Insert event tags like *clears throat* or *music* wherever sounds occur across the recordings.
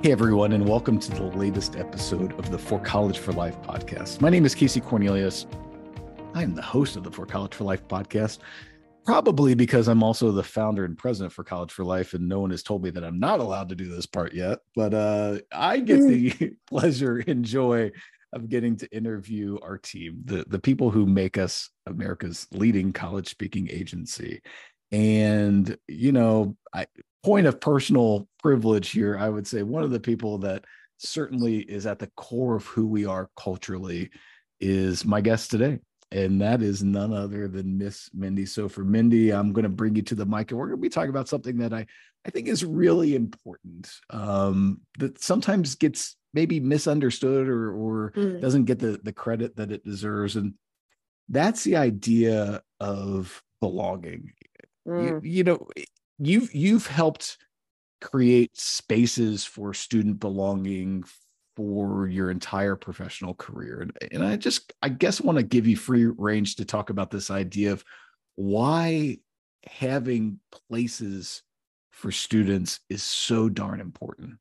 Hey, everyone, and welcome to the latest episode of the For College for Life podcast. My name is Casey Cornelius. I am the host of the For College for Life podcast, probably because I'm also the founder and president for College for Life, and no one has told me that I'm not allowed to do this part yet. But uh, I get the *laughs* pleasure and joy of getting to interview our team, the, the people who make us America's leading college speaking agency. And, you know, I point of personal privilege here, I would say one of the people that certainly is at the core of who we are culturally is my guest today. And that is none other than Miss Mindy. So for Mindy, I'm going to bring you to the mic and we're going to be talking about something that I, I think is really important um, that sometimes gets maybe misunderstood or, or mm. doesn't get the, the credit that it deserves. And that's the idea of belonging. Mm. You, you know, you've you've helped create spaces for student belonging for your entire professional career and, and i just i guess want to give you free range to talk about this idea of why having places for students is so darn important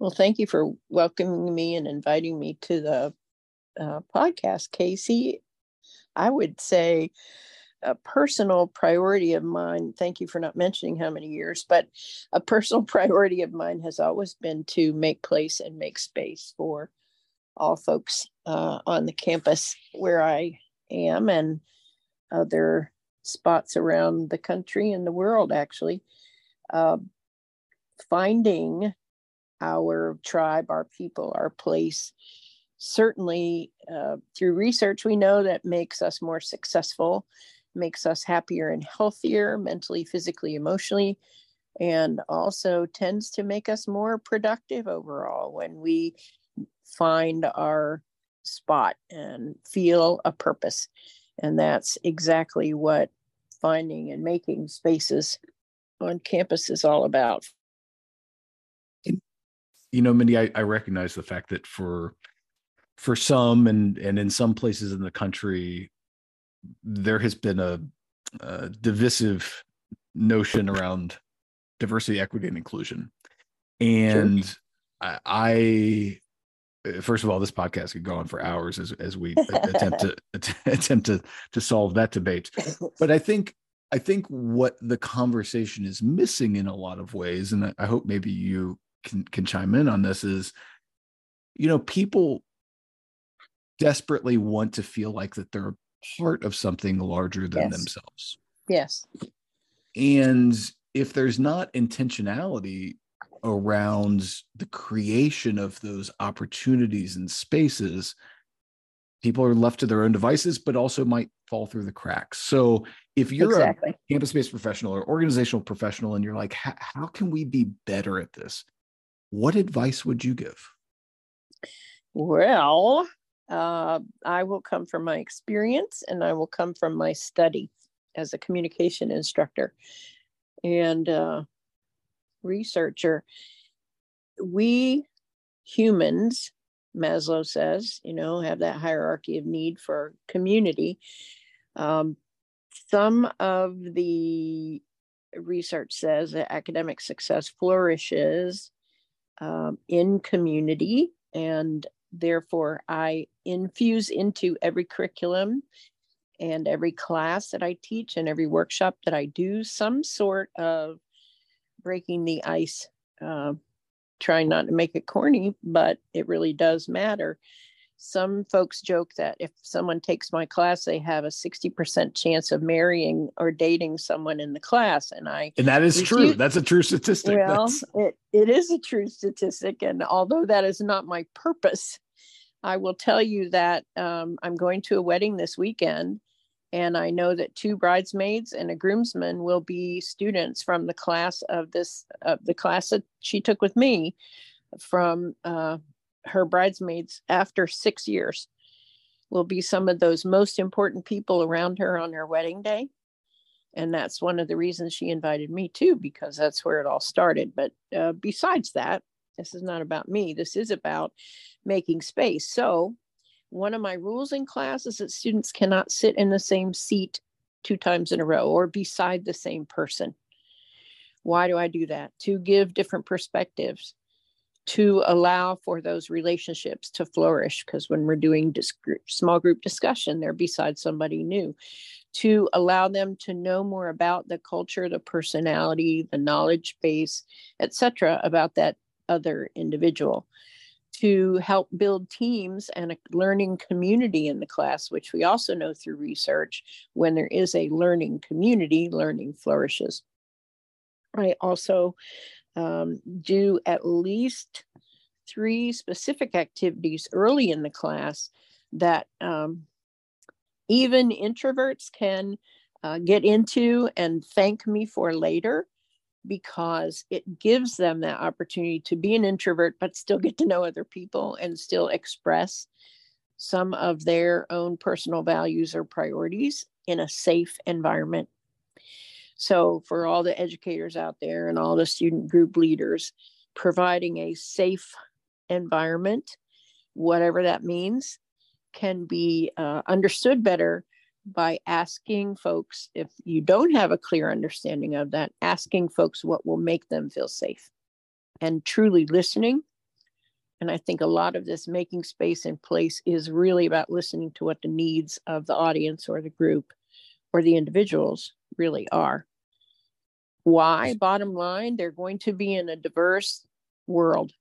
well thank you for welcoming me and inviting me to the uh, podcast casey i would say a personal priority of mine, thank you for not mentioning how many years, but a personal *laughs* priority of mine has always been to make place and make space for all folks uh, on the campus where I am and other spots around the country and the world, actually. Uh, finding our tribe, our people, our place. Certainly, uh, through research, we know that makes us more successful makes us happier and healthier mentally, physically, emotionally, and also tends to make us more productive overall when we find our spot and feel a purpose. And that's exactly what finding and making spaces on campus is all about. You know, Mindy, I, I recognize the fact that for for some and and in some places in the country there has been a, a divisive notion around diversity, equity, and inclusion. And sure. I, I, first of all, this podcast could go on for hours as as we attempt to *laughs* attempt to to solve that debate. But I think I think what the conversation is missing in a lot of ways, and I hope maybe you can can chime in on this, is you know people desperately want to feel like that they're part of something larger than yes. themselves. Yes. And if there's not intentionality around the creation of those opportunities and spaces, people are left to their own devices, but also might fall through the cracks. So if you're exactly. a campus-based professional or organizational professional and you're like, how can we be better at this? What advice would you give? Well, uh, I will come from my experience and I will come from my study as a communication instructor and uh, researcher. We humans, Maslow says, you know, have that hierarchy of need for community. Um, some of the research says that academic success flourishes um, in community and Therefore, I infuse into every curriculum and every class that I teach and every workshop that I do some sort of breaking the ice. Uh, trying not to make it corny, but it really does matter. Some folks joke that if someone takes my class, they have a 60% chance of marrying or dating someone in the class. And I And that is refuse- true. That's a true statistic. Well, it, it is a true statistic. And although that is not my purpose, I will tell you that um, I'm going to a wedding this weekend, and I know that two bridesmaids and a groomsman will be students from the class of this, of the class that she took with me from uh, her bridesmaids after six years. Will be some of those most important people around her on her wedding day. And that's one of the reasons she invited me too, because that's where it all started. But uh, besides that, this is not about me. This is about making space. So, one of my rules in class is that students cannot sit in the same seat two times in a row or beside the same person. Why do I do that? To give different perspectives, to allow for those relationships to flourish. Because when we're doing small group discussion, they're beside somebody new. To allow them to know more about the culture, the personality, the knowledge base, etc., about that other individual to help build teams and a learning community in the class, which we also know through research when there is a learning community, learning flourishes. I also um, do at least three specific activities early in the class that um, even introverts can uh, get into and thank me for later because it gives them that opportunity to be an introvert but still get to know other people and still express some of their own personal values or priorities in a safe environment. So, for all the educators out there and all the student group leaders, providing a safe environment, whatever that means, can be uh, understood better by asking folks, if you don't have a clear understanding of that, asking folks what will make them feel safe and truly listening. And I think a lot of this making space in place is really about listening to what the needs of the audience or the group or the individuals really are. Why? Bottom line, they're going to be in a diverse world,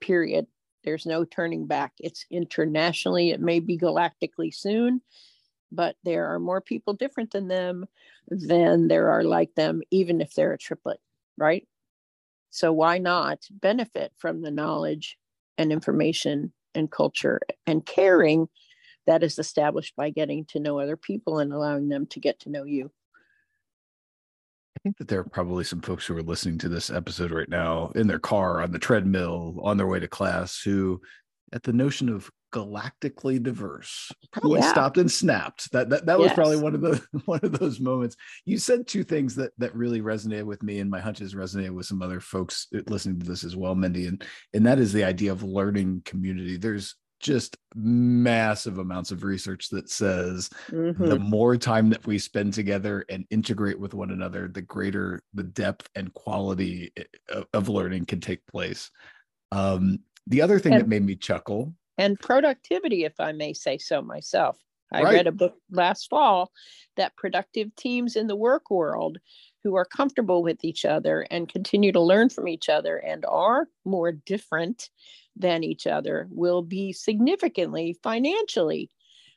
period. There's no turning back. It's internationally, it may be galactically soon but there are more people different than them than there are like them, even if they're a triplet, right? So why not benefit from the knowledge and information and culture and caring that is established by getting to know other people and allowing them to get to know you? I think that there are probably some folks who are listening to this episode right now in their car, on the treadmill, on their way to class, who at the notion of galactically diverse probably yeah. stopped and snapped that that, that was yes. probably one of the *laughs* one of those moments you said two things that that really resonated with me and my hunches resonated with some other folks listening to this as well mindy and and that is the idea of learning community there's just massive amounts of research that says mm-hmm. the more time that we spend together and integrate with one another the greater the depth and quality eh, of learning can take place um, the other thing and, that made me chuckle and productivity, if I may say so myself. I right. read a book last fall that productive teams in the work world who are comfortable with each other and continue to learn from each other and are more different than each other will be significantly financially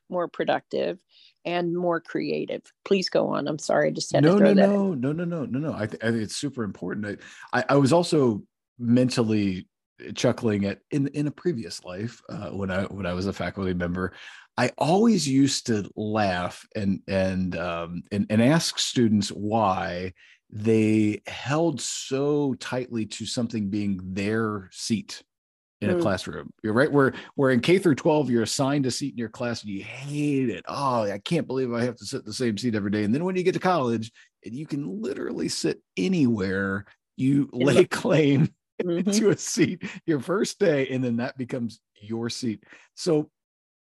more productive and more creative. Please go on. I'm sorry, I just had no, to throw no, that. No, no, no, no, no, no, I, th- I think it's super important. I, I was also mentally chuckling at in in a previous life uh, when I when I was a faculty member, I always used to laugh and and um, and and ask students why they held so tightly to something being their seat in a mm. classroom. You're right where where in K through 12 you're assigned a seat in your class and you hate it. Oh, I can't believe I have to sit in the same seat every day. And then when you get to college, you can literally sit anywhere you lay *laughs* claim *laughs* mm-hmm. to a seat your first day, and then that becomes your seat. So,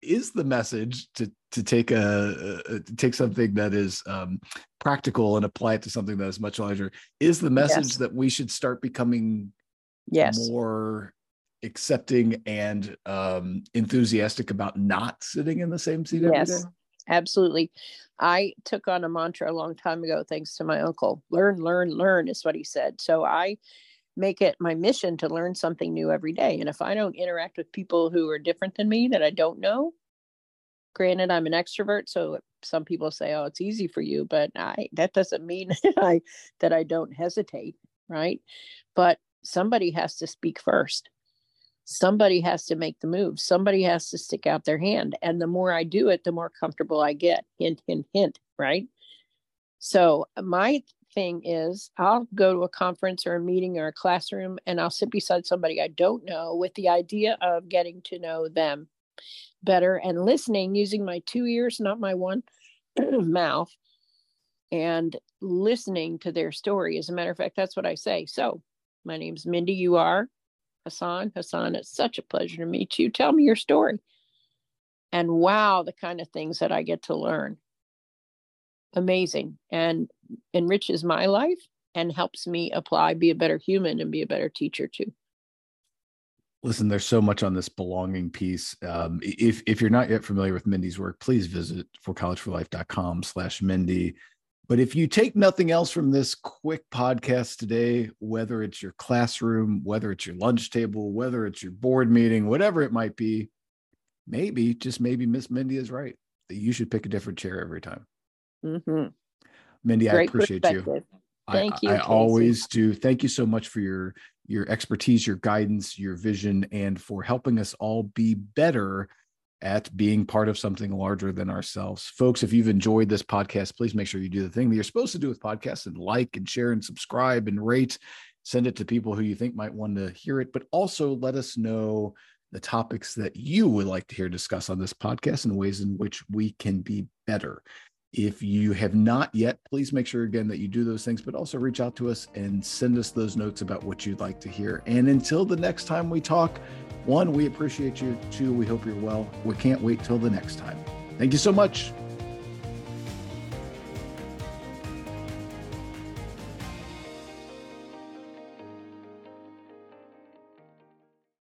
is the message to to take a, to take something that is um, practical and apply it to something that is much larger? Is the message yes. that we should start becoming yes more accepting and um, enthusiastic about not sitting in the same seat every yes. day? Absolutely. I took on a mantra a long time ago, thanks to my uncle. Learn, learn, learn is what he said. So I make it my mission to learn something new every day. And if I don't interact with people who are different than me that I don't know, granted I'm an extrovert, so some people say, "Oh, it's easy for you," but I that doesn't mean *laughs* that I that I don't hesitate, right? But somebody has to speak first. Somebody has to make the move. Somebody has to stick out their hand. And the more I do it, the more comfortable I get. Hint, hint, hint, right? So uh, my thing is I'll go to a conference or a meeting or a classroom and I'll sit beside somebody I don't know with the idea of getting to know them better and listening using my two ears, not my one *clears throat* mouth, and listening to their story. As a matter of fact, that's what I say. So, my name's Mindy. You are Hassan. Hassan, it's such a pleasure to meet you. Tell me your story. And wow, the kind of things that I get to learn amazing and enriches my life and helps me apply, be a better human, and be a better teacher too. Listen, there's so much on this belonging piece. Um, if if you're not yet familiar with Mindy's work, please visit forcollegeforlife.com slash Mindy. But if you take nothing else from this quick podcast today, whether it's your classroom, whether it's your lunch table, whether it's your board meeting, whatever it might be, maybe, just maybe Miss Mindy is right that you should pick a different chair every time. Mm-hmm. Mindy, Great I appreciate you. Thank I, you. I always do. Thank you so much for your your expertise, your guidance, your vision, and for helping us all be better at being part of something larger than ourselves. Folks, if you've enjoyed this podcast, please make sure you do the thing that you're supposed to do with podcasts and like and share and subscribe and rate. Send it to people who you think might want to hear it, but also let us know the topics that you would like to hear discussed on this podcast and ways in which we can be better. If you have not yet, please make sure again that you do those things, but also reach out to us and send us those notes about what you'd like to hear. And until the next time we talk, one, we appreciate you. Two, we hope you're well. We can't wait till the next time. Thank you so much.